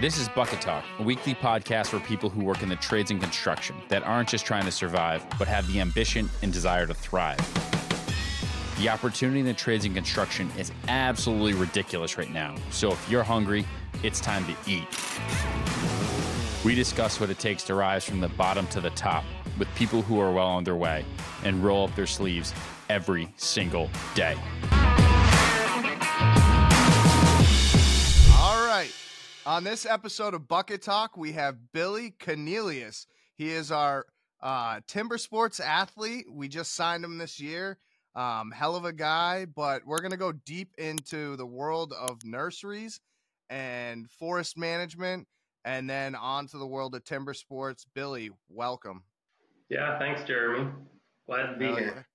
This is Bucket Talk, a weekly podcast for people who work in the trades and construction that aren't just trying to survive, but have the ambition and desire to thrive. The opportunity in the trades and construction is absolutely ridiculous right now. So if you're hungry, it's time to eat. We discuss what it takes to rise from the bottom to the top with people who are well on their way and roll up their sleeves every single day. On this episode of Bucket Talk, we have Billy Kunelius. He is our uh, timber sports athlete. We just signed him this year. Um, hell of a guy, but we're going to go deep into the world of nurseries and forest management and then on to the world of timber sports. Billy, welcome. Yeah, thanks, Jeremy. Glad to be here.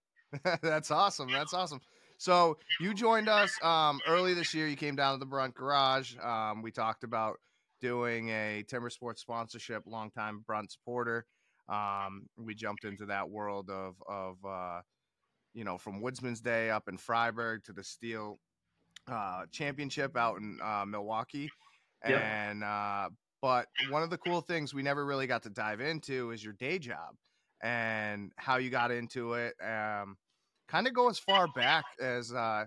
yeah. That's awesome. That's awesome. So you joined us um, early this year. You came down to the Brunt Garage. Um, we talked about doing a timber sports sponsorship. Longtime Brunt supporter. Um, we jumped into that world of of uh, you know from Woodsman's Day up in Fryeburg to the Stihl uh, Championship out in uh, Milwaukee, Yep. and uh, but one of the cool things we never really got to dive into is your day job and how you got into it. Um, kind of go as far back as uh,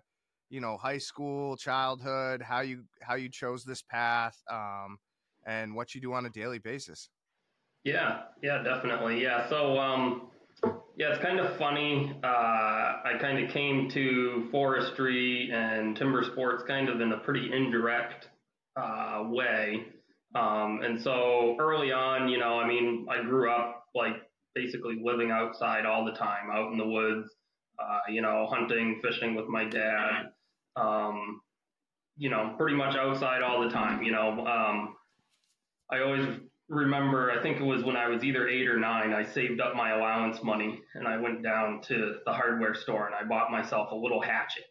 you know high school, childhood, how you how you chose this path, um, and what you do on a daily basis. Yeah, yeah, definitely. Yeah, so um, yeah, it's kind of funny. Uh, I kind of came to forestry and timber sports kind of in a pretty indirect uh, way. Um, and so early on, you know, I mean, I grew up like basically living outside all the time, out in the woods, uh, you know, hunting, fishing with my dad. Um, you know, pretty much outside all the time. You know, um, I always remember, I think it was when I was either eight or nine, I saved up my allowance money and I went down to the hardware store and I bought myself a little hatchet.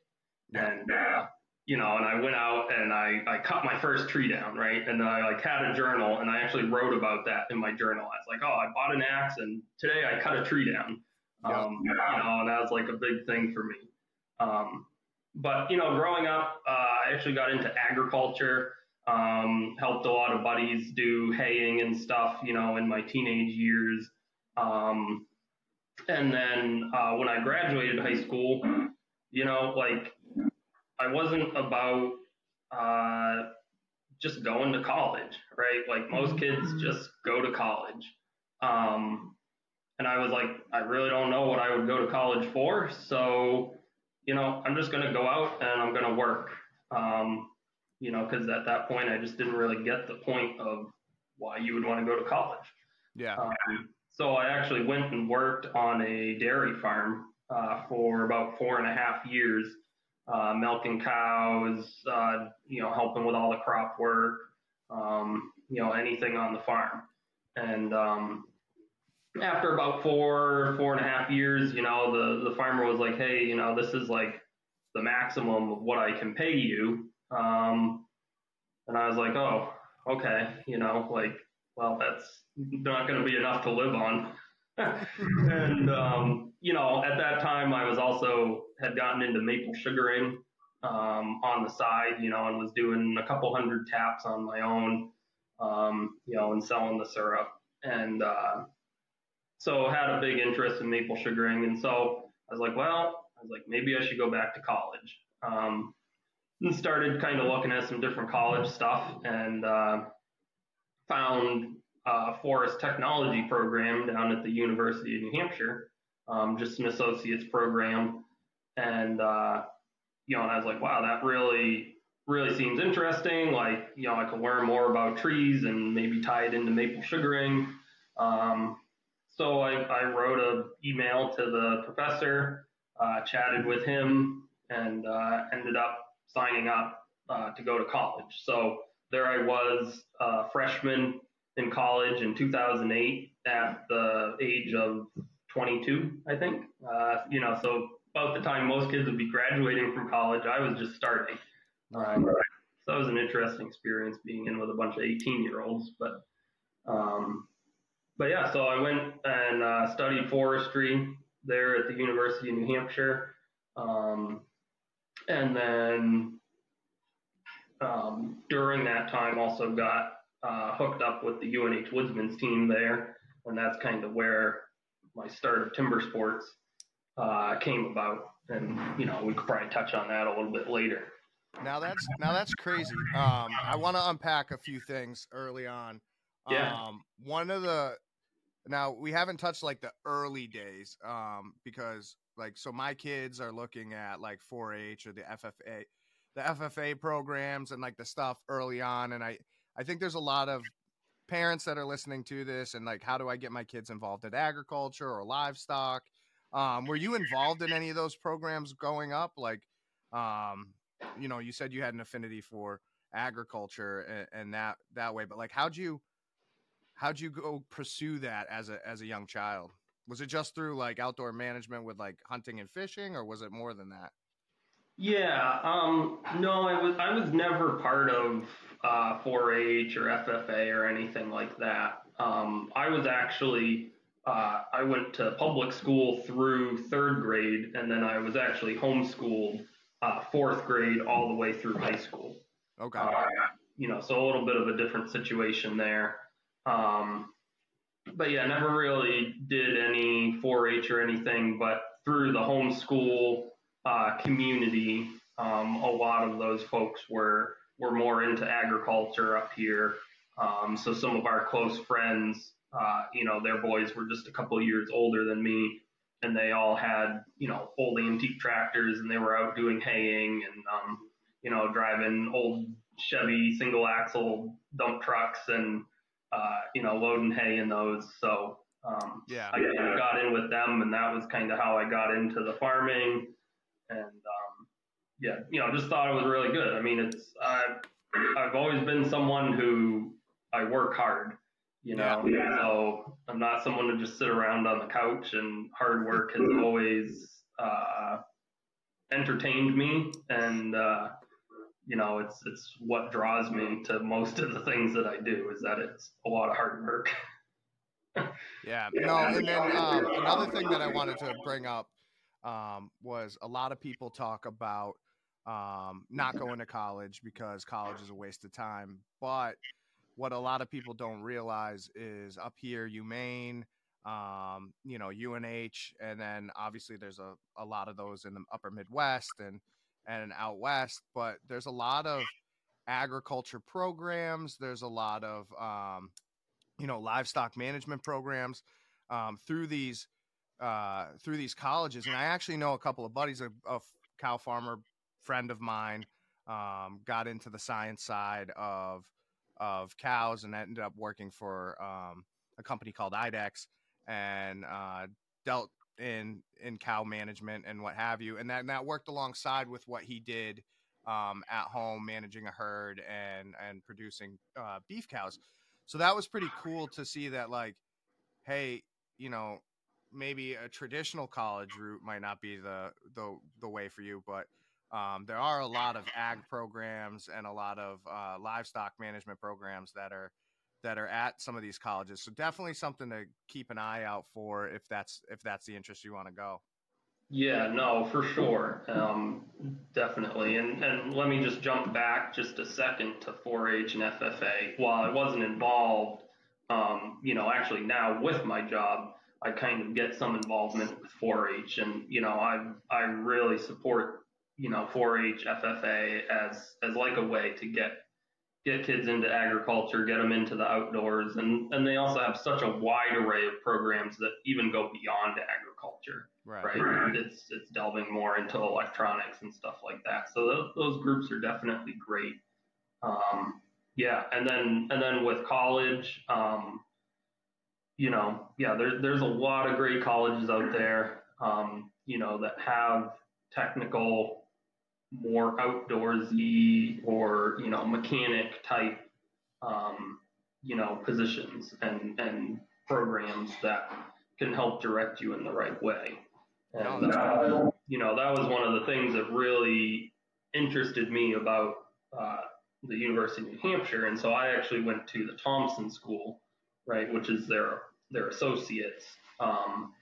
And, uh, you know, and I went out and I, I cut my first tree down, right? And I like had a journal and I actually wrote about that in my journal. I was like, oh, I bought an axe and today I cut a tree down. Um, you know, and that was like a big thing for me. Um, but, you know, growing up, uh, I actually got into agriculture um, helped a lot of buddies do haying and stuff, you know, in my teenage years. Um, and then uh, when I graduated high school, you know, like I wasn't about uh, just going to college, right? Like most kids just go to college. Um, and I was like, I really don't know what I would go to college for. So, you know, I'm just going to go out and I'm going to work. Um, you know, because at that point I just didn't really get the point of why you would want to go to college. Yeah. Um, so I actually went and worked on a dairy farm uh, for about four and a half years, uh, milking cows, uh, you know, helping with all the crop work, um, you know, anything on the farm. And um, after about four, four and a half years, you know, the, the farmer was like, hey, you know, this is like the maximum of what I can pay you. Um, and I was like, oh, okay, you know, like, well, that's not going to be enough to live on. and, um, you know, at that time, I was also had gotten into maple sugaring um, on the side, you know, and was doing a couple hundred taps on my own, um, you know, and selling the syrup. And uh, so had a big interest in maple sugaring. And so I was like, well, I was like, maybe I should go back to college. Um, and started kind of looking at some different college stuff and uh, found a forest technology program down at the University of New Hampshire, um, just an associate's program. And, uh, you know, and I was like, wow, that really, really seems interesting. Like, you know, I could learn more about trees and maybe tie it into maple sugaring. Um, so I, I wrote an email to the professor, uh, chatted with him, and uh, ended up signing up uh, to go to college. So there I was, a freshman in college in 2008 at the age of 22, I think. Uh, you know, so about the time most kids would be graduating from college, I was just starting. Um, so that was an interesting experience being in with a bunch of 18 year olds. But, um, but yeah, so I went and uh, studied forestry there at the University of New Hampshire. Um, and then um, during that time also got uh, hooked up with the UNH Woodsman's team there, and that's kind of where my start of timber sports uh, came about. And you know, we could probably touch on that a little bit later. Now that's now that's crazy. Um, I want to unpack a few things early on. Yeah. Um, one of the now we haven't touched like the early days, um, because like so my kids are looking at like 4-H or the FFA, the FFA programs and like the stuff early on, and I I think there's a lot of parents that are listening to this and like how do I get my kids involved in agriculture or livestock? Um, were you involved in any of those programs growing up? Like, um, you know, you said you had an affinity for agriculture and, and that that way, but like, how'd you how'd you go pursue that as a as a young child? Was it just through like outdoor management with like hunting and fishing, or was it more than that? Yeah, um, no, I was I was never part of uh, 4-H or FFA or anything like that. Um, I was actually uh, I went to public school through third grade, and then I was actually homeschooled uh, fourth grade all the way through high school. Okay. Uh, you know, so a little bit of a different situation there. Um, but yeah, never really did any 4-H or anything, but through the homeschool uh, community, um, a lot of those folks were were more into agriculture up here. Um, so some of our close friends, uh, you know, their boys were just a couple years older than me, and they all had, you know, old antique tractors, and they were out doing haying and, um, you know, driving old Chevy single axle dump trucks and, uh, you know, loading hay in those. So um, yeah, I got in with them, and that was kind of how I got into the farming, and um, yeah, you know, just thought it was really good. I mean, it's I've I've always been someone who I work hard, you know, Yeah. so I'm not someone to just sit around on the couch, and hard work has always uh, entertained me, and uh, you know, it's it's what draws me to most of the things that I do is that it's a lot of hard work. Yeah. No, and then um, another thing that I wanted to bring up um, was a lot of people talk about um, not going to college because college is a waste of time. But what a lot of people don't realize is up here, UMaine, um, you know, UNH, and then obviously there's a, a lot of those in the upper Midwest and, and out west, but there's a lot of agriculture programs. There's a lot of, um, you know, livestock management programs um, through these uh, through these colleges. And I actually know a couple of buddies, a, a cow farmer friend of mine, um, got into the science side of of cows and ended up working for um, a company called IDEXX and uh, dealt in in cow management and what have you. And that and that worked alongside with what he did um, at home, managing a herd and and producing uh, beef cows. So that was pretty cool to see that like, hey, you know, maybe a traditional college route might not be the the the way for you, but um, there are a lot of ag programs and a lot of uh, livestock management programs that are that are at some of these colleges. So definitely something to keep an eye out for if that's if that's the interest you want to go. Yeah, no, for sure. Um, definitely. And, and let me just jump back just a second to 4 H and FFA. While I wasn't involved, um, you know, actually now with my job, I kind of get some involvement with 4 H. And, you know, I, I really support, you know, 4 H, FFA as, as like a way to get get kids into agriculture, get them into the outdoors, and and they also have such a wide array of programs that even go beyond agriculture Right. right? It's it's delving more into electronics and stuff like that. So those, those groups are definitely great. Um, yeah, and then and then with college, um, you know, yeah, there, there's a lot of great colleges out there, um, you know, that have technical, more outdoorsy or you know mechanic type, um, you know, positions and and programs that can help direct you in the right way. And, uh, you know, that was one of the things that really interested me about uh, the University of New Hampshire. And so I actually went to the Thompson School, right, which is their their associates um,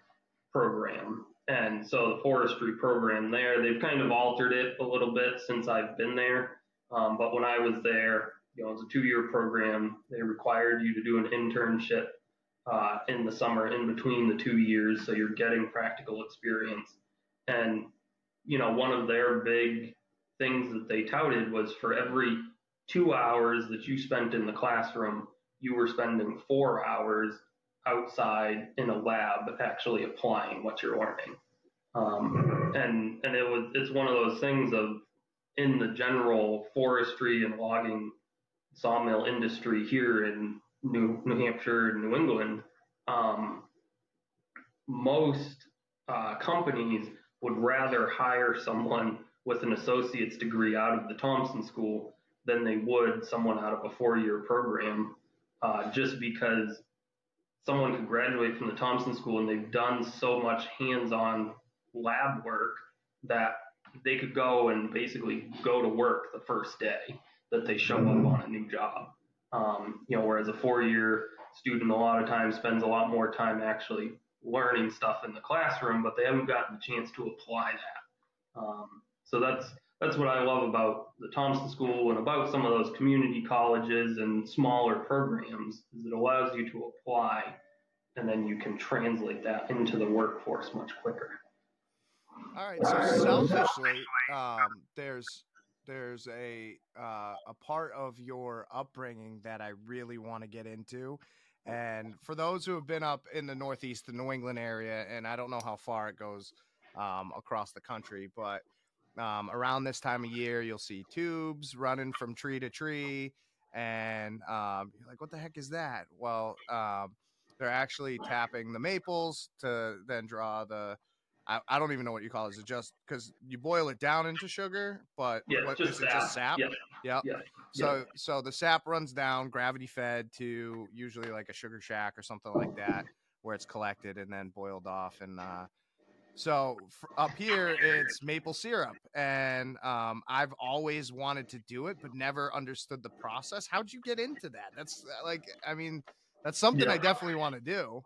program. And so the forestry program there, they've kind of altered it a little bit since I've been there. Um, but when I was there, you know, it was a two-year program. They required you to do an internship uh, in the summer in between the two years, so you're getting practical experience. And you know, one of their big things that they touted was for every two hours that you spent in the classroom, you were spending four hours outside in a lab actually applying what you're learning. Um, and and it was it's one of those things of in the general forestry and logging sawmill industry here in New New Hampshire and New England, um, most uh, companies would rather hire someone with an associate's degree out of the Thompson School than they would someone out of a four-year program, uh, just because someone could graduate from the Thompson School and they've done so much hands-on lab work that they could go and basically go to work the first day that they show up on a new job. Um, you know, whereas a four-year student a lot of times spends a lot more time actually learning stuff in the classroom, but they haven't gotten the chance to apply that. Um, so that's that's what I love about the Thompson School and about some of those community colleges and smaller programs is it allows you to apply and then you can translate that into the workforce much quicker. All right. So selfishly, um, there's there's a uh, a part of your upbringing that I really want to get into. And for those who have been up in the Northeast, the New England area, and I don't know how far it goes um, across the country, but um, around this time of year, you'll see tubes running from tree to tree, and um, you're like, "What the heck is that?" Well, um, they're actually tapping the maples to then draw the I, I don't even know what you call it. Is it just because you boil it down into sugar? But yeah, what, just is sap. it just sap? Yeah. Yep. Yeah. So so the sap runs down, gravity fed to usually like a sugar shack or something like that, where it's collected and then boiled off. And uh, so up here it's maple syrup, and um, I've always wanted to do it, but never understood the process. How'd you get into that? That's uh, like, I mean, that's something I definitely want to do.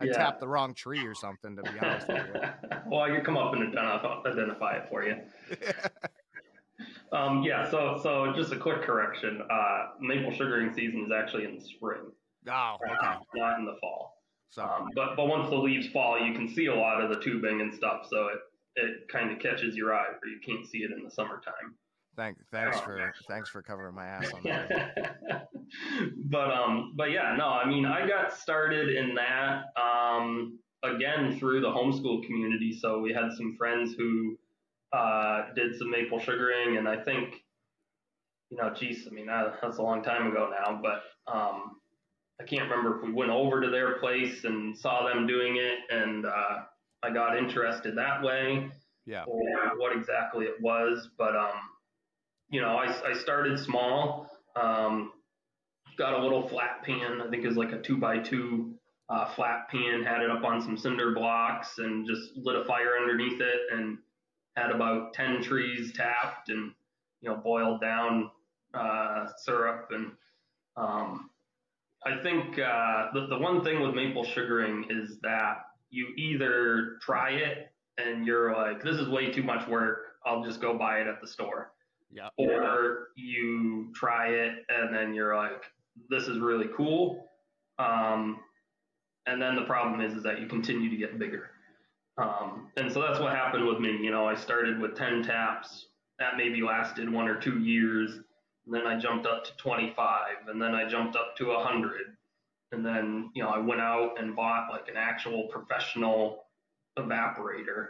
I Yeah. tapped the wrong tree or something, to be honest with you. well, I can come up and identify, identify it for you. Um, yeah, so so just a quick correction. Uh, maple sugaring season is actually in the spring, oh, okay. not in the fall. So Um, but but once the leaves fall, you can see a lot of the tubing and stuff, so it it kind of catches your eye, where you can't see it in the summertime. thank, thanks Oh. for thanks for covering my ass on that. but um, but yeah, no, I mean, I got started in that um, again through the homeschool community. So we had some friends who uh, did some maple sugaring, and I think, you know, geez, I mean, that, that's a long time ago now, but um, I can't remember if we went over to their place and saw them doing it, and uh, I got interested that way Yeah. or what exactly it was, but um, you know, I, I started small. Um, got a little flat pan. I think it was like a two by two uh, flat pan. Had it up on some cinder blocks and just lit a fire underneath it, and had about ten trees tapped and you know boiled down uh, syrup and um, I think uh, the the one thing with maple sugaring is that you either try it and you're like, this is way too much work. I'll just go buy it at the store. Yeah. Or you try it and then you're like, this is really cool. Um, and then the problem is, is that you continue to get bigger. Um, and so that's what happened with me. You know, I started with 10 taps. That maybe lasted one or two years. And then I jumped up to 25. And then I jumped up to 100. And then, you know, I went out and bought like an actual professional evaporator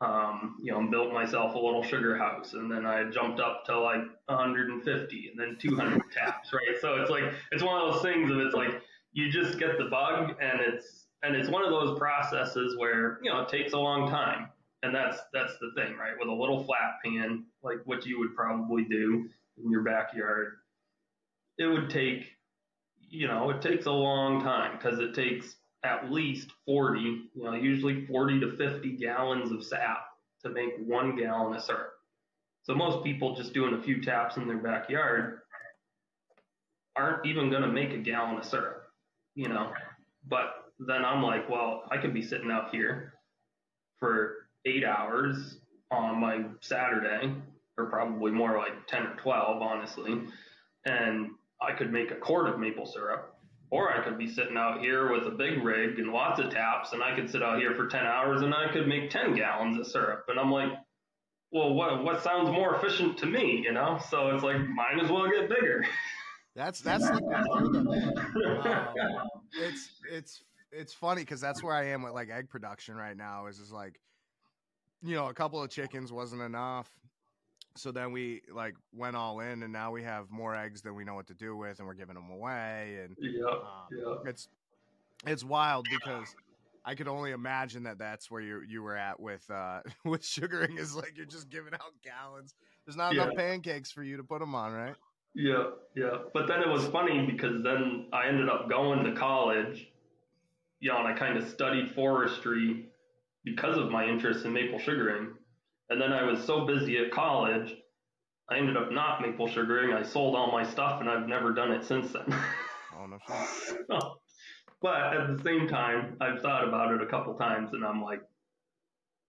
um, you know, and built myself a little sugar house, and then I jumped up to like 150, and then 200 taps, right? So it's like it's one of those things of it's like you just get the bug, and it's and it's one of those processes where you know it takes a long time, and that's that's the thing, right? With a little flat pan, like what you would probably do in your backyard, it would take, you know, it takes a long time because it takes at least 40, you know, usually 40 to 50 gallons of sap to make one gallon of syrup. So most people just doing a few taps in their backyard aren't even going to make a gallon of syrup, you know. But then I'm like, well, I could be sitting out here for eight hours on my Saturday, or probably more like 10 or 12, honestly, and I could make a quart of maple syrup, or I could be sitting out here with a big rig and lots of taps, and I could sit out here for 10 hours and I could make 10 gallons of syrup. And I'm like, well, what what sounds more efficient to me, you know? So it's like, might as well get bigger. That's that's the. Um, it's it's it's funny because that's where I am with like egg production right now. Is is like, you know, a couple of chickens wasn't enough, so then we like went all in, and now we have more eggs than we know what to do with, and we're giving them away, and yeah, um, yeah. it's it's wild because I could only imagine that that's where you you were at with uh with sugaring is like you're just giving out gallons. There's not yeah. enough pancakes for you to put them on, right? Yeah, yeah. But then it was funny because then I ended up going to college, you know, and I kind of studied forestry because of my interest in maple sugaring. And then I was so busy at college, I ended up not maple sugaring. I sold all my stuff and I've never done it since then. oh, no shit. but at the same time, I've thought about it a couple times and I'm like,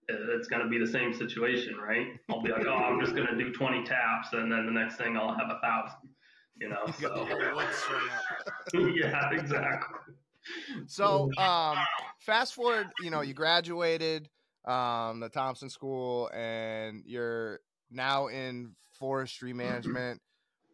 it's going to be the same situation, right? I'll be like, oh, I'm just going to do 20 taps, and then the next thing I'll have a thousand. You know, so yeah, exactly. So, um, fast forward, you know, you graduated um, the Thompson School, and you're now in forestry management.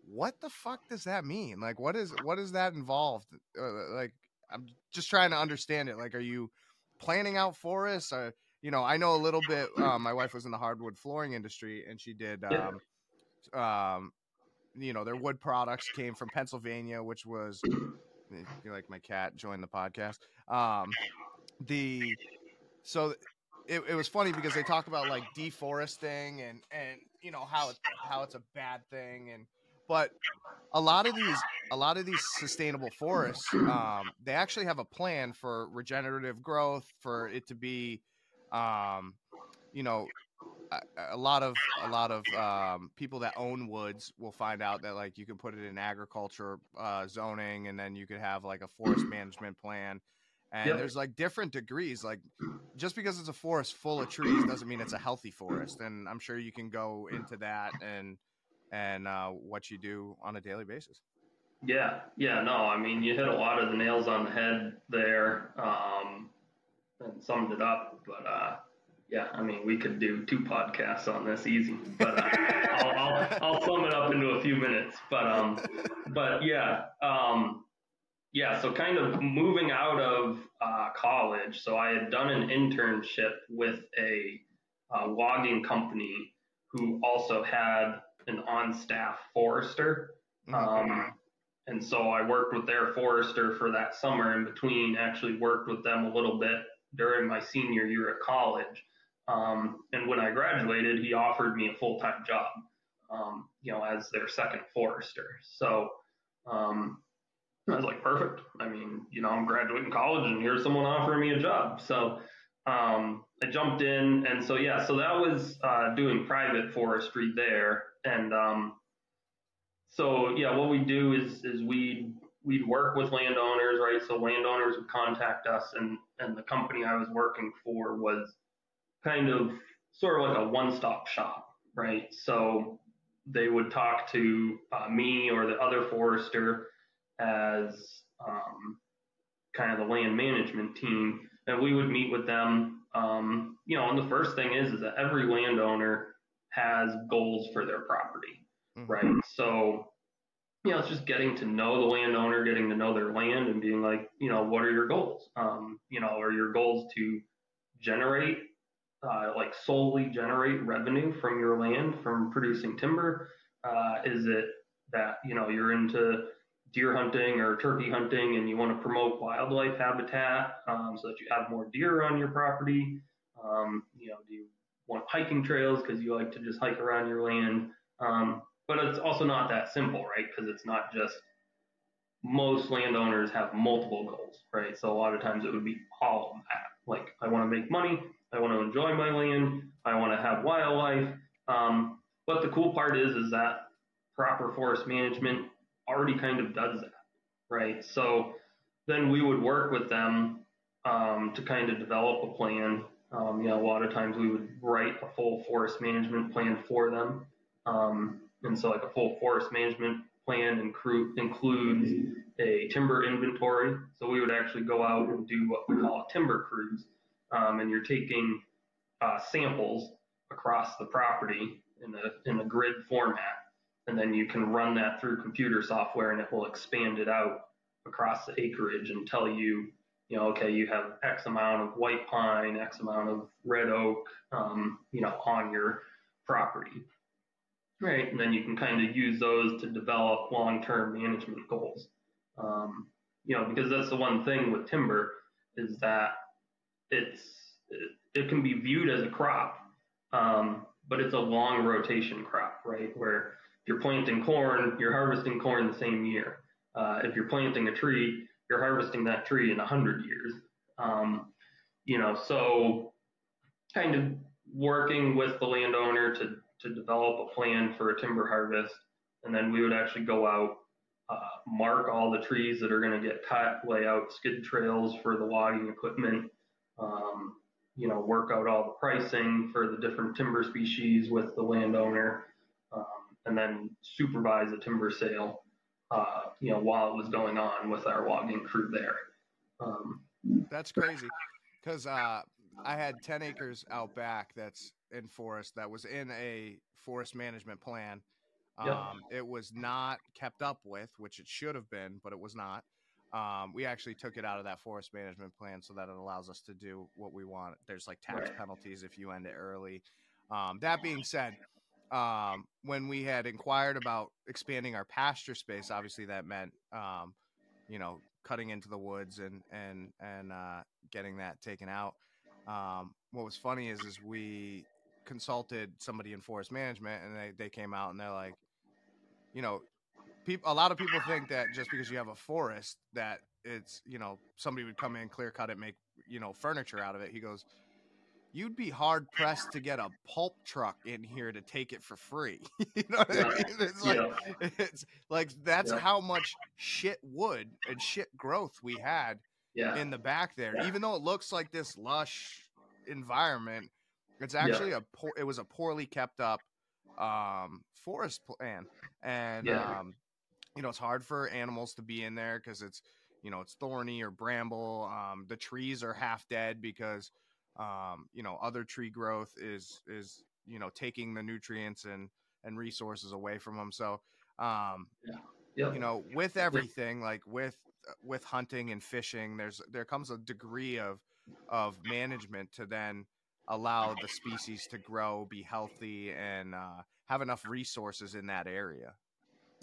What the fuck does that mean? Like, what is what is that involved? Uh, like, I'm just trying to understand it. Like, are you planning out forests? Or you know, I know a little bit. Um, my wife was in the hardwood flooring industry, and she did. Um, um, you know, their wood products came from Pennsylvania, which was eh, like my cat joined the podcast. Um, the so it, it was funny because they talk about like deforesting and and you know how it, how it's a bad thing and but a lot of these a lot of these sustainable forests um, they actually have a plan for regenerative growth for it to be um, you know, a, a, lot of a lot of um, people that own woods will find out that like you can put it in agriculture uh, zoning, and then you could have like a forest management plan. And yep. there's like different degrees. Like just because it's a forest full of trees doesn't mean it's a healthy forest. And I'm sure you can go into that and and uh, what you do on a daily basis. Yeah, yeah, no, I mean you hit a lot of the nails on the head there. Um, and summed it up. But uh, yeah, I mean, we could do two podcasts on this easy. But uh, I'll, I'll, I'll, sum it up into a few minutes. But um, but yeah, um, yeah. So kind of moving out of uh, college. So I had done an internship with a uh, logging company who also had an on-staff forester. Mm-hmm. Um, and so I worked with their forester for that summer in between, actually worked with them a little bit during my senior year at college. Um, and when I graduated, he offered me a full time job, um, you know, as their second forester. So um, I was like, perfect. I mean, you know, I'm graduating college and here's someone offering me a job. So um, I jumped in. And so, yeah, so that was uh, doing private forestry there. And um, so, yeah, what we do is, is we we'd work with landowners, right? So landowners would contact us, and and the company I was working for was kind of sort of like a one-stop shop, right? So they would talk to uh, me or the other forester as um, kind of the land management team, and we would meet with them. Um, you know, and the first thing is is that every landowner has goals for their property, mm-hmm. right? So you know, it's just getting to know the landowner, getting to know their land, and being like, you know, what are your goals? Um, you know, are your goals to generate, uh, like solely generate revenue from your land from producing timber? Uh, is it that you know you're into deer hunting or turkey hunting and you want to promote wildlife habitat um, so that you have more deer on your property? Um, you know, do you want hiking trails because you like to just hike around your land? Um, but it's also not that simple, right? Because it's not just most landowners have multiple goals, right? So a lot of times it would be all of that. Like I want to make money, I want to enjoy my land, I want to have wildlife. Um, but the cool part is, is that proper forest management already kind of does that, right? So then we would work with them um, to kind of develop a plan. Um, you know, a lot of times we would write a full forest management plan for them. Um, and so like a full forest management plan includes a timber inventory. So we would actually go out and do what we call a timber cruise. Um, and you're taking uh, samples across the property in a, in a grid format. And then you can run that through computer software and it will expand it out across the acreage and tell you, you know, okay, you have X amount of white pine, X amount of red oak, um, you know, on your property. Right. And then you can kind of use those to develop long term management goals. Um, you know, because that's the one thing with timber is that it's, it, it can be viewed as a crop, um, but it's a long rotation crop, right? Where you're planting corn, you're harvesting corn the same year. Uh, if you're planting a tree, you're harvesting that tree in 100 years. Um, you know, so kind of working with the landowner to, to develop a plan for a timber harvest. And then we would actually go out, uh, mark all the trees that are going to get cut, lay out skid trails for the logging equipment, um, you know, work out all the pricing for the different timber species with the landowner, and then supervise a timber sale uh, you know, while it was going on with our logging crew there. Um, that's crazy because uh, I had 10 acres out back that's in forest that was in a forest management plan. Um, yep. It was not kept up with, which it should have been, but it was not. Um, we actually took it out of that forest management plan so that it allows us to do what we want. There's like tax right. penalties if you end it early. Um, that being said, um, when we had inquired about expanding our pasture space, obviously that meant, um, you know, cutting into the woods and and and uh, getting that taken out. Um, what was funny is is we consulted somebody in forest management, and they they came out and they're like, you know, people. A lot of people think that just because you have a forest, that it's you know somebody would come in, clear cut it, make you know furniture out of it. He goes, you'd be hard pressed to get a pulp truck in here to take it for free. you know what yeah. I mean? It's like yeah. it's like that's yeah. how much shit wood and shit growth we had in the back there. Even though it looks like this lush environment, it's actually a poor, it was a poorly kept up um, forest plan, and um, you know it's hard for animals to be in there because it's you know it's thorny or bramble. Um, the trees are half dead because um, you know other tree growth is is you know taking the nutrients and and resources away from them so um yeah. Yep. you know with everything like with with hunting and fishing there's there comes a degree of of management to then allow the species to grow be healthy and uh, have enough resources in that area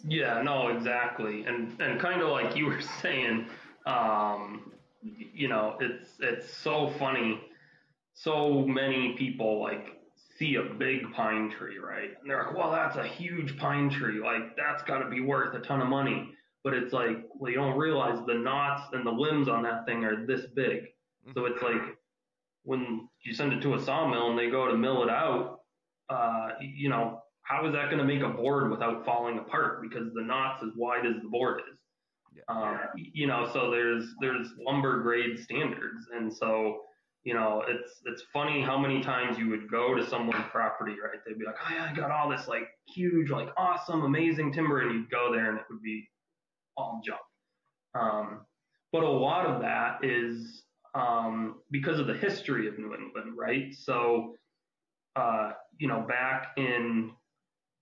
yeah no exactly and and kind of like you were saying um you know it's it's so funny so many people like see a big pine tree, right? And they're like, well, that's a huge pine tree. Like, that's got to be worth a ton of money. But it's like, well, you don't realize the knots and the limbs on that thing are this big. So mm-hmm. it's like when you send it to a sawmill and they go to mill it out, uh, you know, how is that going to make a board without falling apart? Because the knot's as wide as the board is. Yeah. Um, you know, so there's there's lumber grade standards, and so you know, it's it's funny how many times you would go to someone's property, right? They'd be like, "Oh yeah, I got all this like huge, like awesome, amazing timber," and you'd go there and it would be all junk. Um, but a lot of that is um, because of the history of New England, right? So, uh, you know, back in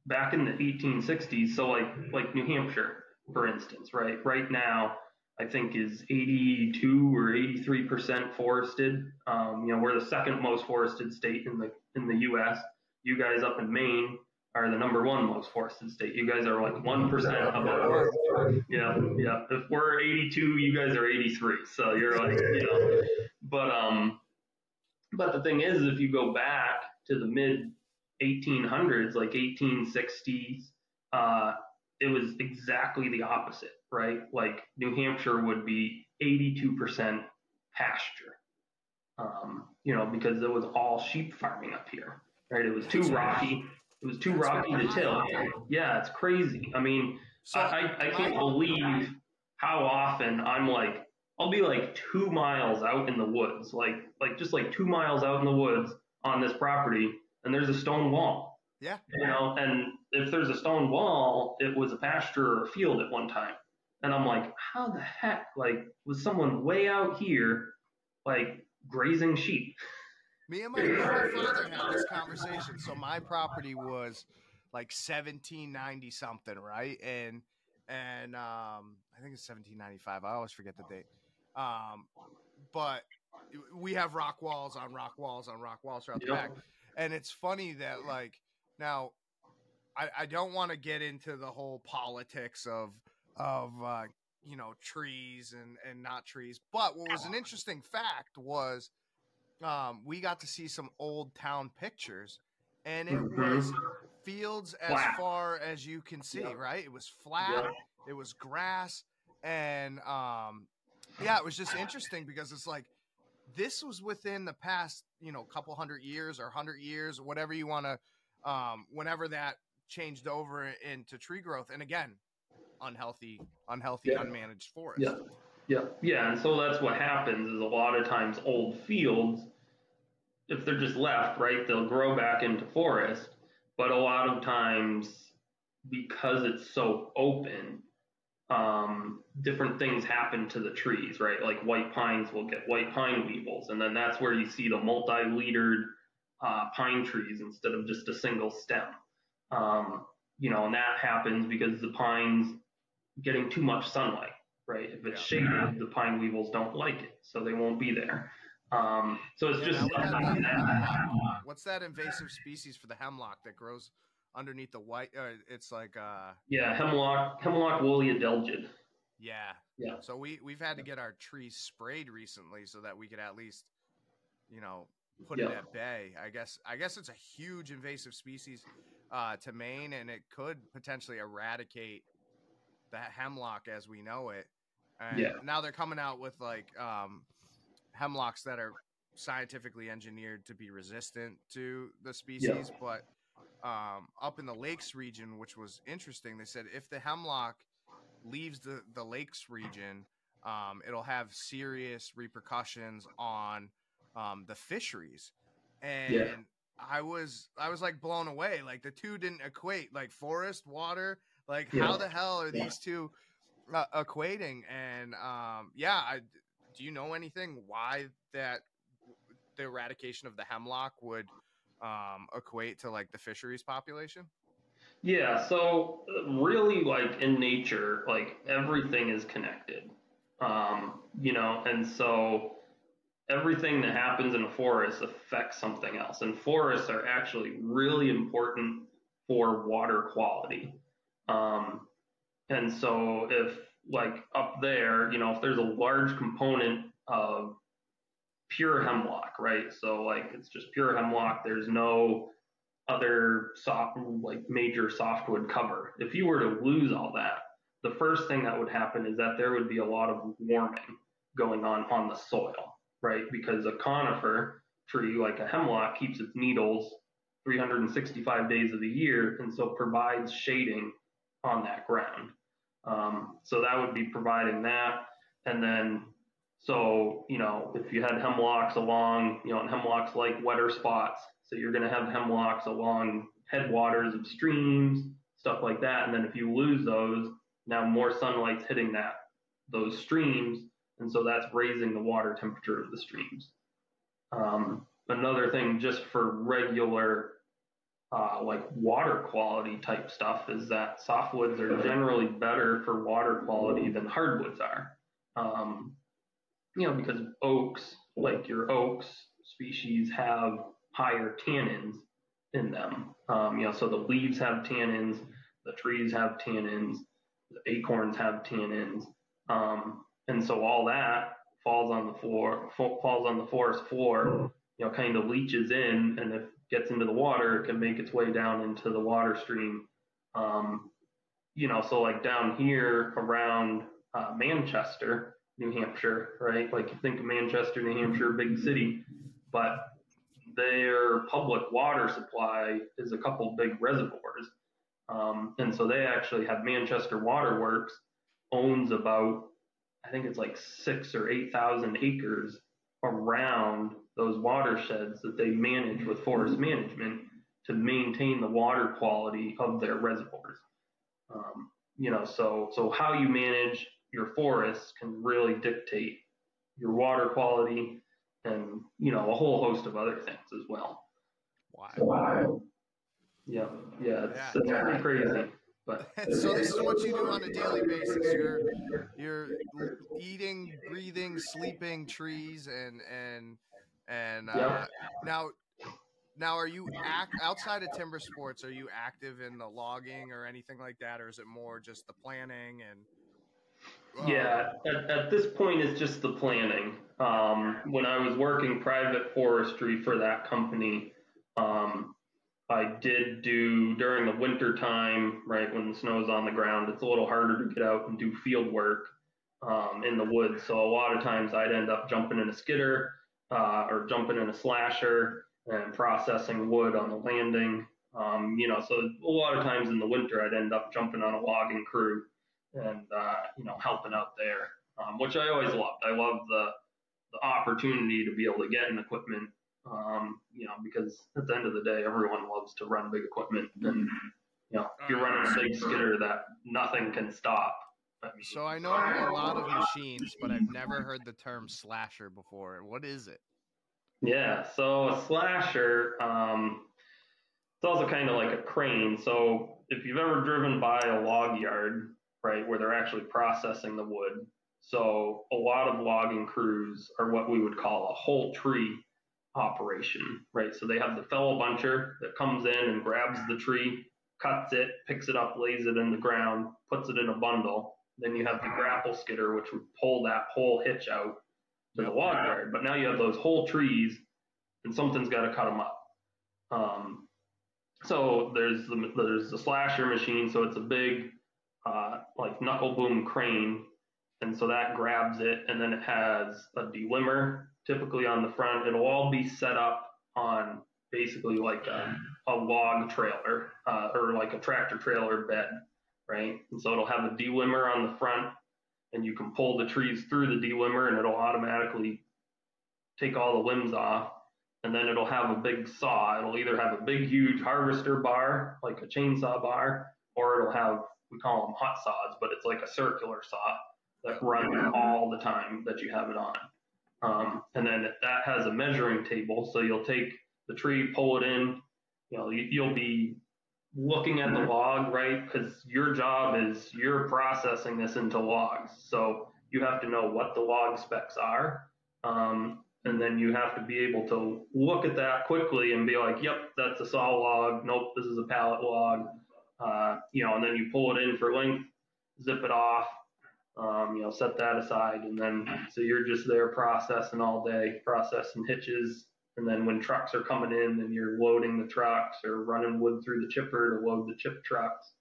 back in the 1860s, so like like New Hampshire, for instance, right? Right now, I think is 82 or 83 percent forested. Um, you know, we're the second most forested state in the in the U.S. You guys up in Maine are the number one most forested state. You guys are like one percent above. Yeah, yeah. If we're 82, you guys are 83. So you're like, you know. But um, but the thing is, if you go back to the mid 1800s, like 1860s, uh, it was exactly the opposite right? Like New Hampshire would be 82% pasture, um, you know, because it was all sheep farming up here, right? It was too rocky. It was too rocky to till. Yeah, it's crazy. I mean, so I, I can't believe how often I'm like, I'll be like two miles out in the woods, like like just like two miles out in the woods on this property, and there's a stone wall. Yeah. You know, and if there's a stone wall, it was a pasture or a field at one time. And I'm like, how the heck, like, was someone way out here, like, grazing sheep? Me and my, father had this conversation. So my property was like 1790 something, right? And and um, I think it's 1795. I always forget the date. Um, but we have rock walls on rock walls on rock walls throughout the Yep. back, and it's funny that like now, I, I don't want to get into the whole politics of of uh, you know trees and and not trees, but what was an interesting fact was um, we got to see some old town pictures, and it Mhm. was fields as Flat. far as you can see, Yep. right? It was flat, Yep. it was grass, and um, yeah, it was just interesting because it's like this was within the past, you know, couple hundred years or hundred years or whatever you want to, um, whenever that changed over into tree growth, and again, unhealthy, unhealthy, Yeah. unmanaged forest. Yeah. Yeah, yeah, and so that's what happens is a lot of times old fields, if they're just left, right, they'll grow back into forest. But a lot of times, because it's so open, um, different things happen to the trees, right? Like white pines will get white pine weevils, and then that's where you see the multi-leadered uh, pine trees instead of just a single stem. Um, you know, and that happens because the pines getting too much sunlight right? If it's Yeah. shaded, the pine weevils don't like it, so they won't be there. Um, so it's just now we have something that. What's that invasive species for the hemlock that grows underneath the white? Uh, it's like, uh, yeah, hemlock, hemlock woolly adelgid. yeah, Yeah. So we we've had to get our trees sprayed recently so that we could at least, you know, put it at bay. I guess I guess it's a huge invasive species uh, to Maine, and it could potentially eradicate the hemlock as we know it. And Yeah. now they're coming out with like um, hemlocks that are scientifically engineered to be resistant to the species, but um, up in the lakes region, which was interesting, they said if the hemlock leaves the, the lakes region, um, it'll have serious repercussions on um, the fisheries. And I was I was like blown away. Like the two didn't equate. Like forest, water. Like how the hell are Yeah. these two uh, equating? And um, yeah, I, do you know anything why that the eradication of the hemlock would um, equate to like the fisheries population? Yeah, so really, like in nature, like everything is connected. Um, you know, and so everything that happens in a forest affects something else. And forests are actually really important for water quality. Um, and so if like up there, you know, if there's a large component of pure hemlock, right? So like it's just pure hemlock, there's no other soft like major softwood cover. If you were to lose all that, the first thing that would happen is that there would be a lot of warming going on on the soil, right? Because a conifer tree like a hemlock keeps its needles 365 days of the year and so provides shading on that ground. Um, so that would be providing that. And then, so, you know, if you had hemlocks along, you know, hemlocks like wetter spots, so you're going to have hemlocks along headwaters of streams, stuff like that. And then if you lose those, now more sunlight's hitting that, those streams. And so that's raising the water temperature of the streams. Um, another thing, just for regular uh, like water quality type stuff is that softwoods are generally better for water quality than hardwoods are. Um, you know, because oaks, like your oaks species, have higher tannins in them. Um, you know, so the leaves have tannins, the trees have tannins, the acorns have tannins, um, and so all that falls on the floor, falls on the forest floor. You know, kind of leaches in, and if gets into the water, it can make its way down into the water stream. Um, you know, so like down here around uh, Manchester, New Hampshire, right? Like you think of Manchester, New Hampshire, big city, but their public water supply is a couple big reservoirs. Um, and so they actually have Manchester Waterworks owns about, I think it's like six or 8,000 acres around those watersheds that they manage with forest management. to maintain the water quality of their reservoirs. Um, you know, so so how you manage your forests can really dictate your water quality and you know a whole host of other things as well. Wow. So, yeah, yeah, it's, Yeah, it's yeah. pretty crazy. But so this is what you do on a daily basis. You're you're eating, breathing, sleeping trees, and and and uh, Yep. now now are you act outside of timber sports? Are you active in the logging or anything like that, or is it more just the planning and? uh, Yeah, at, at this point, it's just the planning. Um, when I was working private forestry for that company, um, I did do during the winter time, right when the snow's on the ground, it's a little harder to get out and do field work um, in the woods. So a lot of times I'd end up jumping in a skidder uh, or jumping in a slasher and processing wood on the landing. Um, you know, so a lot of times in the winter I'd end up jumping on a logging crew and uh, you know helping out there, um, which I always loved. I love the the opportunity to be able to get an equipment, um, you know, because at the end of the day, everyone loves to run big equipment, and you know, if you're running a big skidder that nothing can stop. I mean, So I know a lot of machines, but I've never heard the term slasher before. What is it? Yeah, so a slasher, um, it's also kind of like a crane. So if you've ever driven by a log yard, right, where they're actually processing the wood, so a lot of logging crews are what we would call a whole tree operation, right? So they have the feller buncher that comes in and grabs the tree, cuts it, picks it up, lays it in the ground, puts it in a bundle. Then you have the grapple skidder, which would pull that whole hitch out to the log yard. But now you have those whole trees, and something's got to cut them up. Um, so there's the there's the slasher machine, so it's a big uh, like knuckle boom crane, and so that grabs it, and then it has a delimber typically on the front. It'll all be set up on basically like a, a log trailer uh, or like a tractor trailer bed, right? And so it'll have a delimber on the front, and you can pull the trees through the delimber, and it'll automatically take all the limbs off. And then it'll have a big saw. It'll either have a big, huge harvester bar, like a chainsaw bar, or it'll have, we call them hot saws, but it's like a circular saw that runs all the time that you have it on. Um, and then that has a measuring table. So you'll take the tree, pull it in. You know, you, you'll be looking at the log, right? Because your job is you're processing this into logs. So you have to know what the log specs are. Um, and then you have to be able to look at that quickly and be like, yep, that's a saw log. Nope, this is a pallet log. Uh, you know, and then you pull it in for length, zip it off, um, you know, set that aside, and then so you're just there processing all day, processing hitches, and then when trucks are coming in, then you're loading the trucks or running wood through the chipper to load the chip trucks.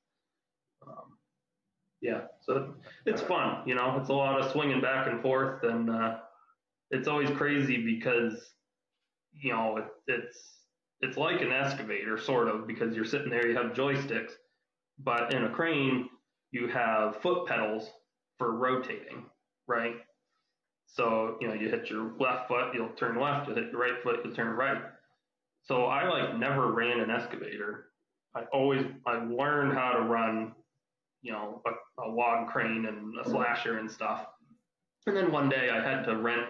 Um, yeah, so it's fun, you know, it's a lot of swinging back and forth, and uh, it's always crazy because you know it, it's it's like an excavator sort of because you're sitting there, you have joysticks, but in a crane you have foot pedals for rotating, right? So, you know, you hit your left foot, you'll turn left, you hit your right foot, you'll turn right. So I like never ran an excavator. I always I learned how to run, you know, a, a log crane and a slasher and stuff. And then one day I had to rent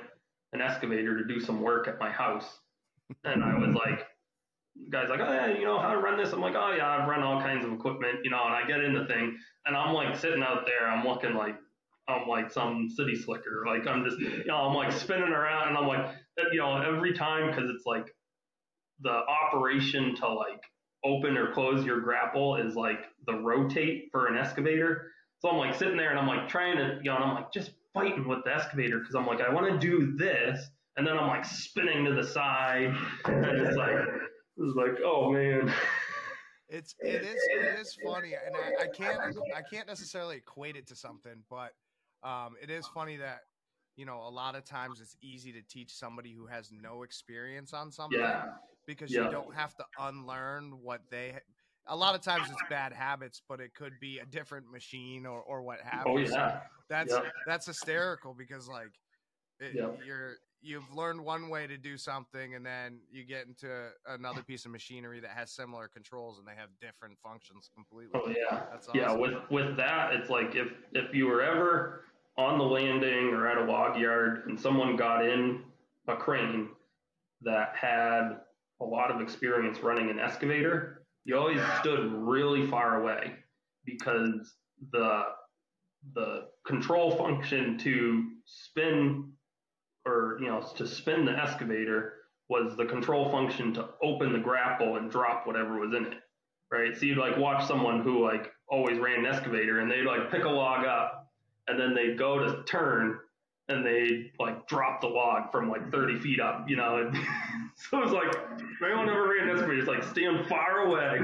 an excavator to do some work at my house. And I was like, guys like, oh yeah, you know how to run this? I'm like, oh yeah, I've run all kinds of equipment, you know, and I get in the thing and I'm like sitting out there, I'm looking like I'm like some city slicker. Like I'm just, you know, I'm like spinning around and I'm like, you know, every time because it's like the operation to like open or close your grapple is like the rotate for an excavator. So I'm like sitting there and I'm like trying to, you know, and I'm like just fighting with the excavator because I'm like, I want to do this. And then I'm like spinning to the side. And it's like, it's like, oh man. It's it is it is funny, and I, I can't I can't necessarily equate it to something, but um, it is funny that you know a lot of times it's easy to teach somebody who has no experience on something Yeah. because Yeah. you don't have to unlearn what they. A lot of times it's bad habits, but it could be a different machine or or what have Oh you. So yeah. that's Yep. that's hysterical because like It, Yep. You're you've learned one way to do something, and then you get into another piece of machinery that has similar controls, and they have different functions completely. Oh yeah. That's Yeah, with with that, it's like if if you were ever on the landing or at a log yard and someone got in a crane that had a lot of experience running an excavator, you always stood really far away because the the control function to spin or you know to spin the excavator was the control function to open the grapple and drop whatever was in it right? So you'd like watch someone who like always ran an excavator and they'd like pick a log up and then they'd go to turn and they like drop the log from like 30 feet up, you know? And so it was like, if anyone ever ran an excavator, it's like stand far away.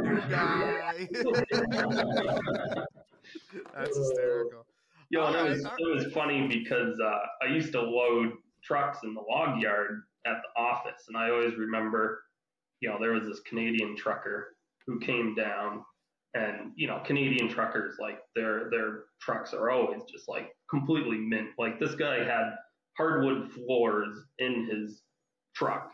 That's hysterical. Yo, know, and it was, it was funny because uh, I used to load trucks in the log yard at the office, and I always remember, you know, there was this Canadian trucker who came down, and you know, Canadian truckers like their their trucks are always just like completely mint. Like this guy had hardwood floors in his truck,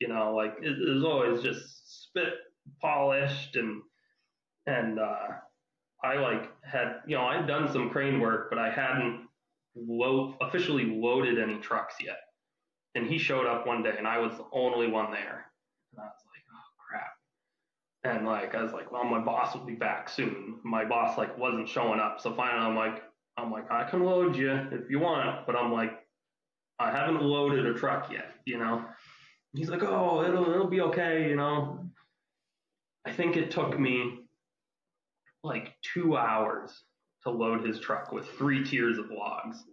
you know, like it, it was always just spit polished and and uh, I like had you know I'd done some crane work, but I hadn't lo- officially loaded any trucks yet. And he showed up one day, and I was the only one there, and I was. And like I was like, well, my boss will be back soon. My boss like wasn't showing up, so finally I'm like, I'm like, I can load you if you want, but I'm like, I haven't loaded a truck yet, you know. He's like, oh, it'll it'll be okay, you know. I think it took me like two hours to load his truck with three tiers of logs.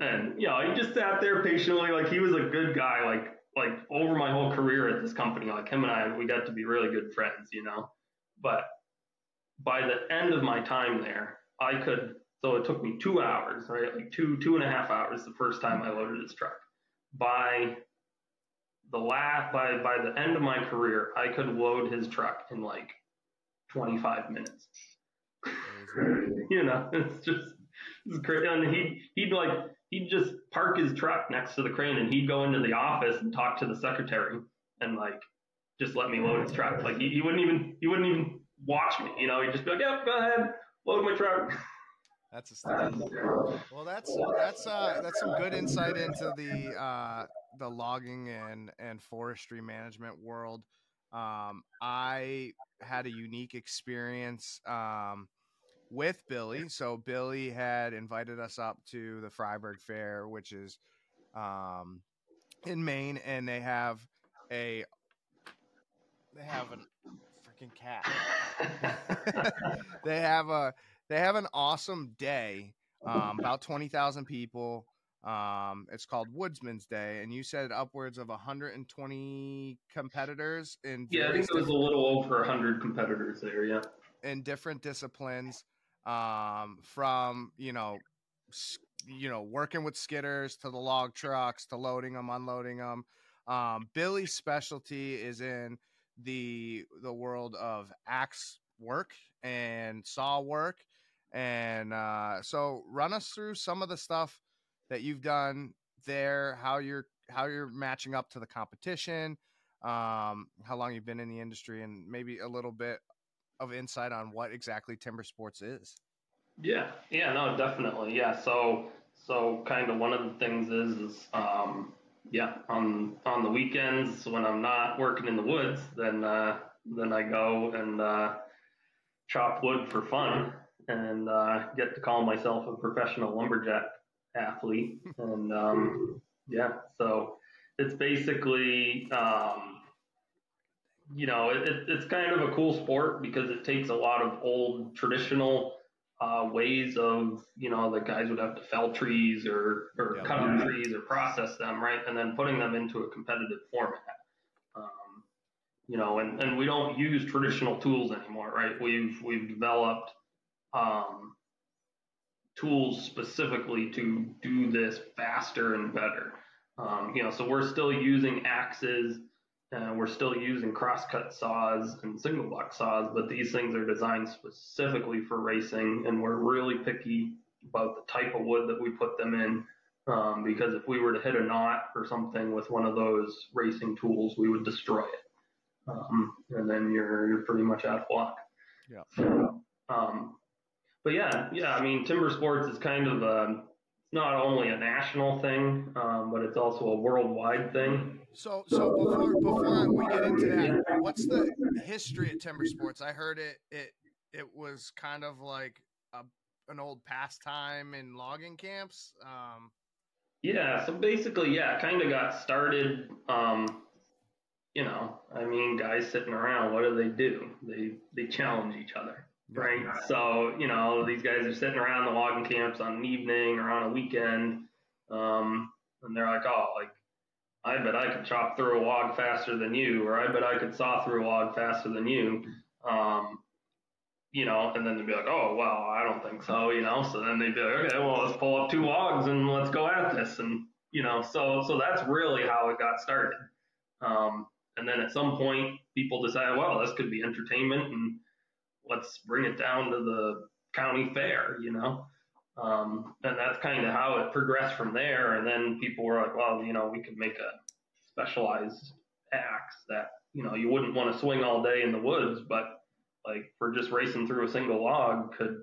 And you know, he just sat there patiently, like he was a good guy, like like over my whole career at this company, like him and I, we got to be really good friends, you know. But by the end of my time there, I could so it took me two hours, right? Like two, two and a half hours the first time I loaded his truck. By the last by by the end of my career, I could load his truck in like 25 minutes. you know, it's just it's great. And he he'd like he'd just park his truck next to the crane and he'd go into the office and talk to the secretary and like just let me load his truck. Like he, he wouldn't even he wouldn't even watch me. You know, he'd just be like, "Yep, go ahead, load my truck." That's hysterical. Well, that's that's uh, that's some good insight into the uh, the logging and and forestry management world. Um, I had a unique experience um, with Billy. So Billy had invited us up to the Fryeburg Fair, which is um, in Maine, and they have a they have an freaking cat. they have a they have an awesome day. Um, about twenty thousand people. Um, it's called Woodsman's Day, and you said upwards of 120 competitors in Yeah, I think there was a little over 100 competitors there. Yeah. in different disciplines, um, from you know, you know, working with skidders to the log trucks to loading them, unloading them. Um, Billy's specialty is in the the world of axe work and saw work, and uh, so run us through some of the stuff that you've done there, how you're how you're matching up to the competition, um, how long you've been in the industry, and maybe a little bit of insight on what exactly timber sports is. Yeah, yeah, no, definitely, yeah. So, so kind of one of the things is, is um, yeah, on on the weekends when I'm not working in the woods, then uh, then I go and uh, chop wood for fun and uh, get to call myself a professional lumberjack athlete. And um, yeah, so it's basically. Um, you know, it, it, it's kind of a cool sport because it takes a lot of old traditional uh, ways of, you know, the guys would have to fell trees or, or Yeah. cut up trees or process them, right? And then putting them into a competitive format. Um, you know, and, and we don't use traditional tools anymore, right? We've, we've developed um, tools specifically to do this faster and better. Um, you know, so we're still using axes, uh, we're still using crosscut saws and single block saws, but these things are designed specifically for racing, and we're really picky about the type of wood that we put them in. Um, because if we were to hit a knot or something with one of those racing tools, we would destroy it. Um, and then you're you're pretty much out of luck. Yeah. So, um, but yeah, yeah. I mean, timber sports is kind of a, not only a national thing, um, but it's also a worldwide thing. So, so before before we get into that, what's the history of timber sports? I heard it it it was kind of like a an old pastime in logging camps. Um, yeah, so basically, yeah, kind of got started. Um, you know, I mean, guys sitting around, what do they do? They they challenge each other, right? So you know, these guys are sitting around the logging camps on an evening or on a weekend, um, and they're like, oh, like I bet I could chop through a log faster than you, or I bet I could saw through a log faster than you. Um, you know, and then they'd be like, oh, well, I don't think so, you know. So then they'd be like, okay, well, let's pull up two logs and let's go at this. And, you know, so so that's really how it got started. Um, and then at some point, people decided, well, this could be entertainment and let's bring it down to the county fair, you know. Um, and that's kind of how it progressed from there. And then people were like, well, you know, we could make a specialized axe that, you know, you wouldn't want to swing all day in the woods, but like for just racing through a single log could,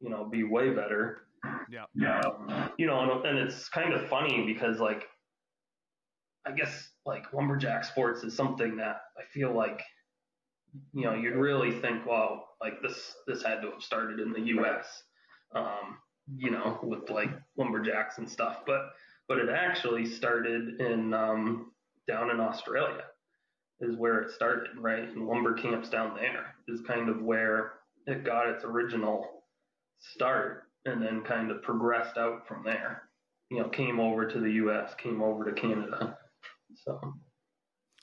you know, be way better. Yeah. Um, you know, and, and it's kind of funny because like, I guess like lumberjack sports is something that I feel like, you know, you'd really think, well, like this, this had to have started in the U.S. Um, you know, with like lumberjacks and stuff, but but it actually started in um, down in Australia is where it started, right? And lumber camps down there is kind of where it got its original start and then kind of progressed out from there. You know, came over to the US, came over to Canada. So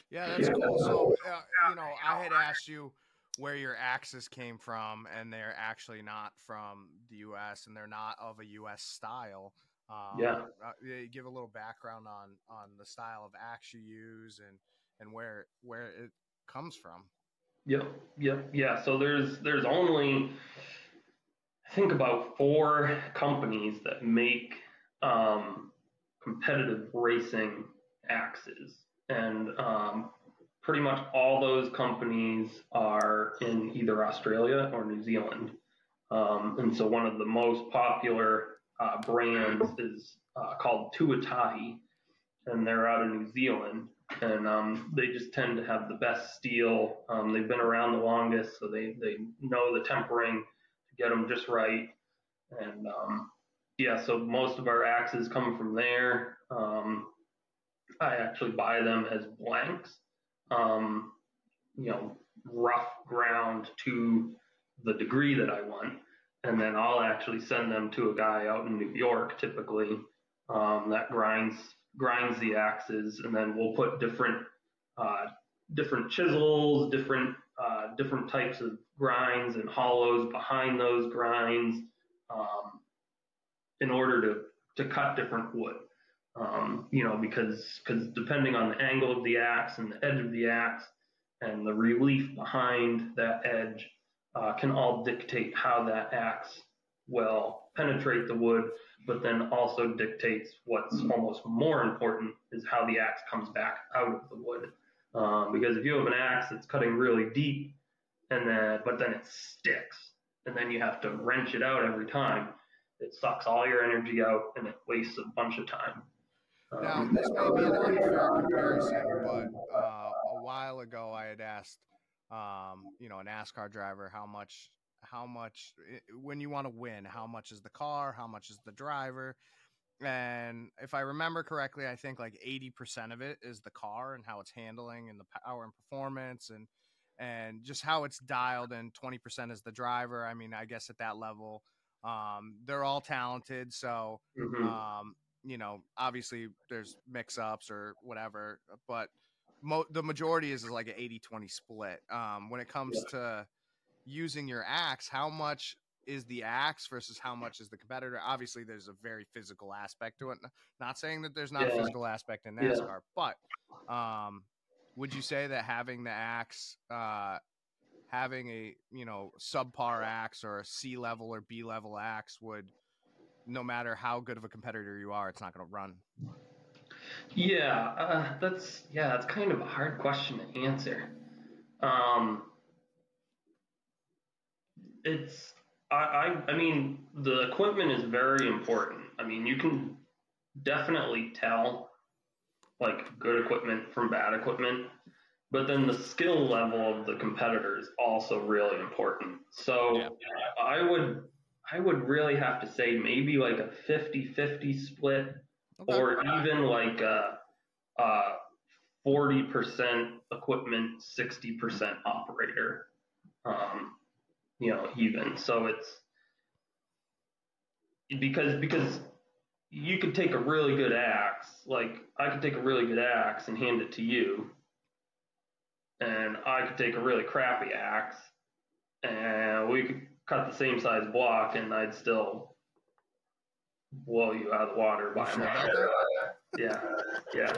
yeah, that's cool. So, uh, you know, I had asked you where your axes came from, and they're actually not from the U.S. and they're not of a U.S. style. Um, yeah. Uh, give a little background on on the style of axe you use and and where where it comes from. Yep, yep, yeah. So there's there's only I think about four companies that make um, competitive racing axes, and um, pretty much all those companies are in either Australia or New Zealand. Um, and so one of the most popular uh, brands is uh, called Tuatahi, and they're out of New Zealand and um, they just tend to have the best steel. Um, they've been around the longest, so they, they know the tempering to get them just right. And um, yeah, so most of our axes come from there. Um, I actually buy them as blanks, um, you know, rough ground to the degree that I want. And then I'll actually send them to a guy out in New York, typically, um, that grinds grinds the axes, and then we'll put different uh, different chisels, different uh, different types of grinds and hollows behind those grinds um, in order to to cut different wood. Um, you know, because because depending on the angle of the axe and the edge of the axe and the relief behind that edge uh, can all dictate how that axe will penetrate the wood but then also dictates what's almost more important is how the axe comes back out of the wood. Um, because if you have an axe that's cutting really deep, and then but then it sticks, and then you have to wrench it out every time, it sucks all your energy out and it wastes a bunch of time. Now, um, this may be an unfair comparison, but uh, a while ago I had asked, um, you know, a NASCAR driver how much how much eh, when you want to win how much is the car how much is the driver and if i remember correctly i think like 80% of it is the car and how it's handling and the power and performance and and just how it's dialed and 20% is the driver i mean i guess at that level um, they're all talented so mm-hmm. um, you know obviously there's mix ups or whatever but mo- the majority is, is like an 80-20 split um, when it comes yeah. to using your axe, how much is the axe versus how much is the competitor? Obviously, there's a very physical aspect to it. Not saying that there's not yeah. a physical aspect in NASCAR, yeah. but um, would you say that having the axe, uh, having a you know subpar axe or a C level or B level axe would no matter how good of a competitor you are, it's not going to run. Yeah, uh, that's yeah, that's kind of a hard question to answer. Um, it's I, I I mean the equipment is very important. I mean you can definitely tell like good equipment from bad equipment, but then the skill level of the competitor is also really important. So Yeah. I would I would really have to say maybe like a 50-50 split Okay. or even like a, a 40% equipment, 60% operator. Um, you know, even so, it's because because you could take a really good axe, like I could take a really good axe and hand it to you, and I could take a really crappy axe, and we could cut the same size block, and I'd still blow you out of the water by sure mile. about that? Yeah, yeah.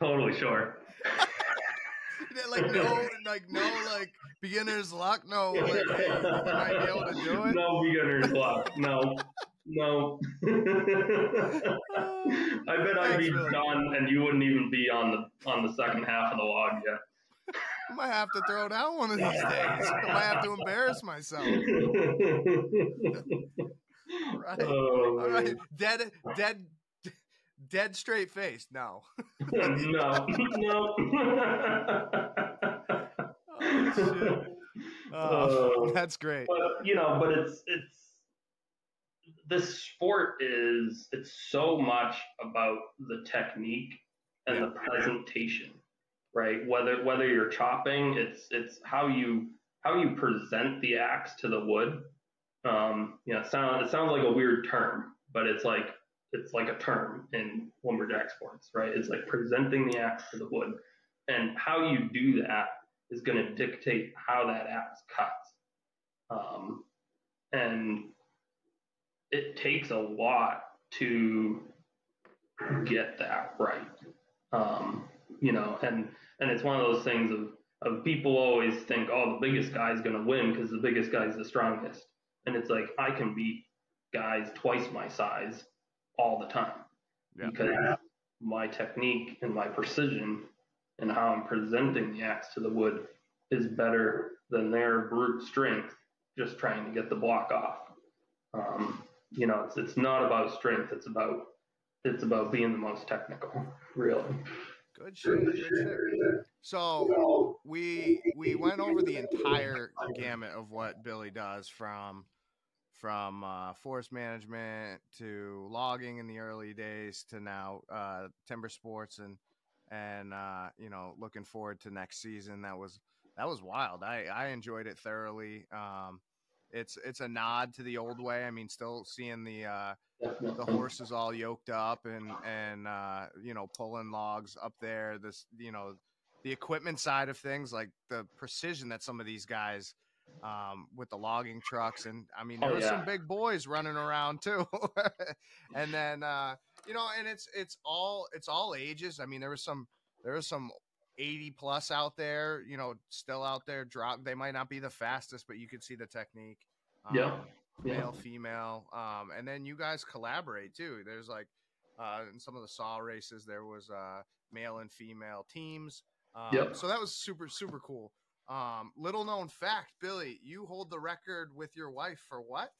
Totally sure. like no, like no, like beginner's luck. No, like hey, you might be able to do it. No beginner's luck. No, no. I bet I'd be really done, and you wouldn't even be on the on the second half of the log yet. I might have to throw down one of these days. I might have to embarrass myself. Right. Oh, All right. Dead, dead, dead straight face. No. no, no. Oh, shit. Oh, Oh. that's great. but you know, but it's it's this sport is it's so much about the technique and the presentation, right? Whether whether you're chopping, it's it's how you how you present the axe to the wood. Um, you know, sound it sounds like a weird term, but it's like it's like a term in lumberjack sports, right? It's like presenting the axe to the wood, and how you do that is going to dictate how that axe cuts. Um, and it takes a lot to get that right. Um, you know, and and it's one of those things of of people always think, oh, the biggest guy's going to win because the biggest guy's the strongest, and it's like I can beat guys twice my size all the time Yeah. because my technique and my precision and how I'm presenting the axe to the wood is better than their brute strength just trying to get the block off. Um, you know, it's it's not about strength. It's about it's about being the most technical, really. Good shit. Good shit. So we we went over the entire gamut of what Billy does from from uh, forest management to logging in the early days to now uh, timber sports and and uh, you know looking forward to next season. That was that was wild. I I enjoyed it thoroughly. Um, it's it's a nod to the old way. I mean, still seeing the uh, the horses all yoked up and and uh, you know pulling logs up there. This you know the equipment side of things, like the precision that some of these guys um, with the logging trucks, and I mean there Oh, were yeah. some big boys running around too. and then uh, you know, and it's it's all it's all ages. I mean there was some there was some 80 plus out there, you know, still out there. Drop. They might not be the fastest, but you can see the technique. Yeah. Um, Yeah. male, female, um, and then you guys collaborate too. There's like uh, in some of the saw races, there was uh, male and female teams. Um, Yep. So that was super super cool. Um, little known fact, Billy, you hold the record with your wife for what?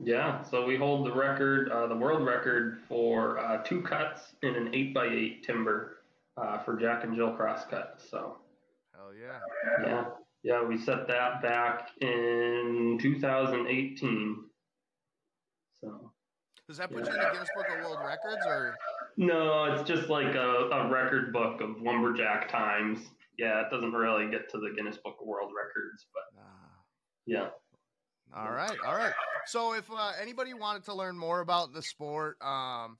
Yeah, so we hold the record, uh, the world record for uh, two cuts in an eight by eight timber uh, for Jack and Jill crosscut. So, Hell yeah! yeah, yeah, we set that back in 2018. So, Does that put you in the Guinness Book of World Records or? no, it's just like a, a record book of lumberjack times. Yeah, it doesn't really get to the Guinness Book of World Records, but Ah. yeah. All right, all right. So, if uh, anybody wanted to learn more about the sport, um,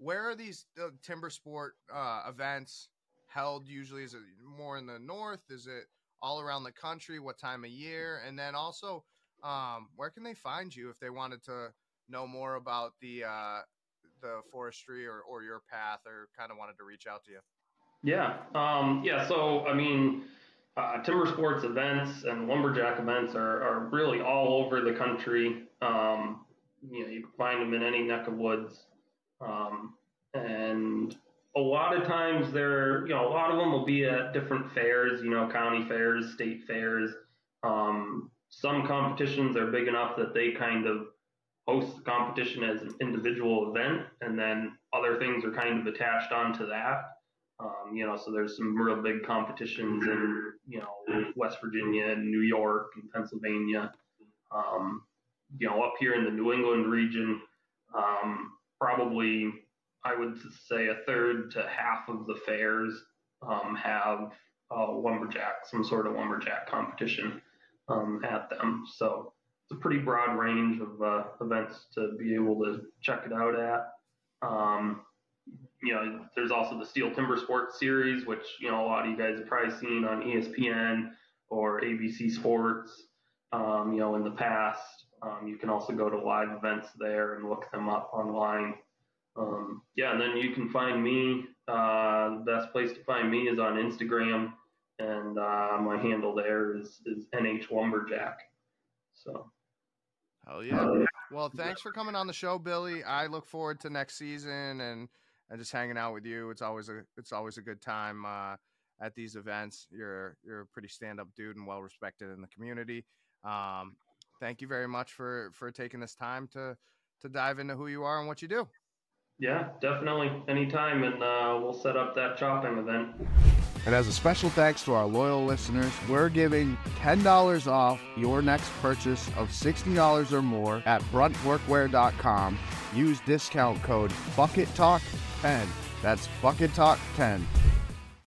where are these uh, timber sport uh, events held? Usually, is it more in the north? Is it all around the country? What time of year? And then also, um, where can they find you if they wanted to know more about the uh, the forestry or, or your path, or kind of wanted to reach out to you? Yeah, um, yeah. So I mean, uh, timber sports events and lumberjack events are, are really all over the country. Um, you know you can find them in any neck of woods, um, and a lot of times they're you know a lot of them will be at different fairs, you know, county fairs, state fairs. Um, some competitions are big enough that they kind of host the competition as an individual event, and then other things are kind of attached onto that. Um, you know, so there's some real big competitions in you know West Virginia and New York and Pennsylvania. Um, you know, up here in the New England region, um, probably I would say a third to half of the fairs um, have a lumberjack, some sort of lumberjack competition um, at them. So it's a pretty broad range of uh, events to be able to check it out at. Um, you know, there's also the Stihl Timber Sports Series, which you know a lot of you guys have probably seen on ESPN or ABC Sports. Um, you know, in the past, um, you can also go to live events there and look them up online. Um, yeah, and then you can find me. Uh, the best place to find me is on Instagram, and uh, my handle there is is NH Lumberjack. So. Hell yeah. Well, thanks for coming on the show, Billy. I look forward to next season and and just hanging out with you. It's always a it's always a good time uh, at these events. You're you're a pretty stand up dude and well respected in the community. Um, thank you very much for for taking this time to to dive into who you are and what you do. Yeah, definitely. Anytime, and uh, we'll set up that chopping event. And as a special thanks to our loyal listeners, we're giving $10 off your next purchase of $60 or more at bruntworkwear.com. Use discount code BucketTalk10. That's BucketTalk10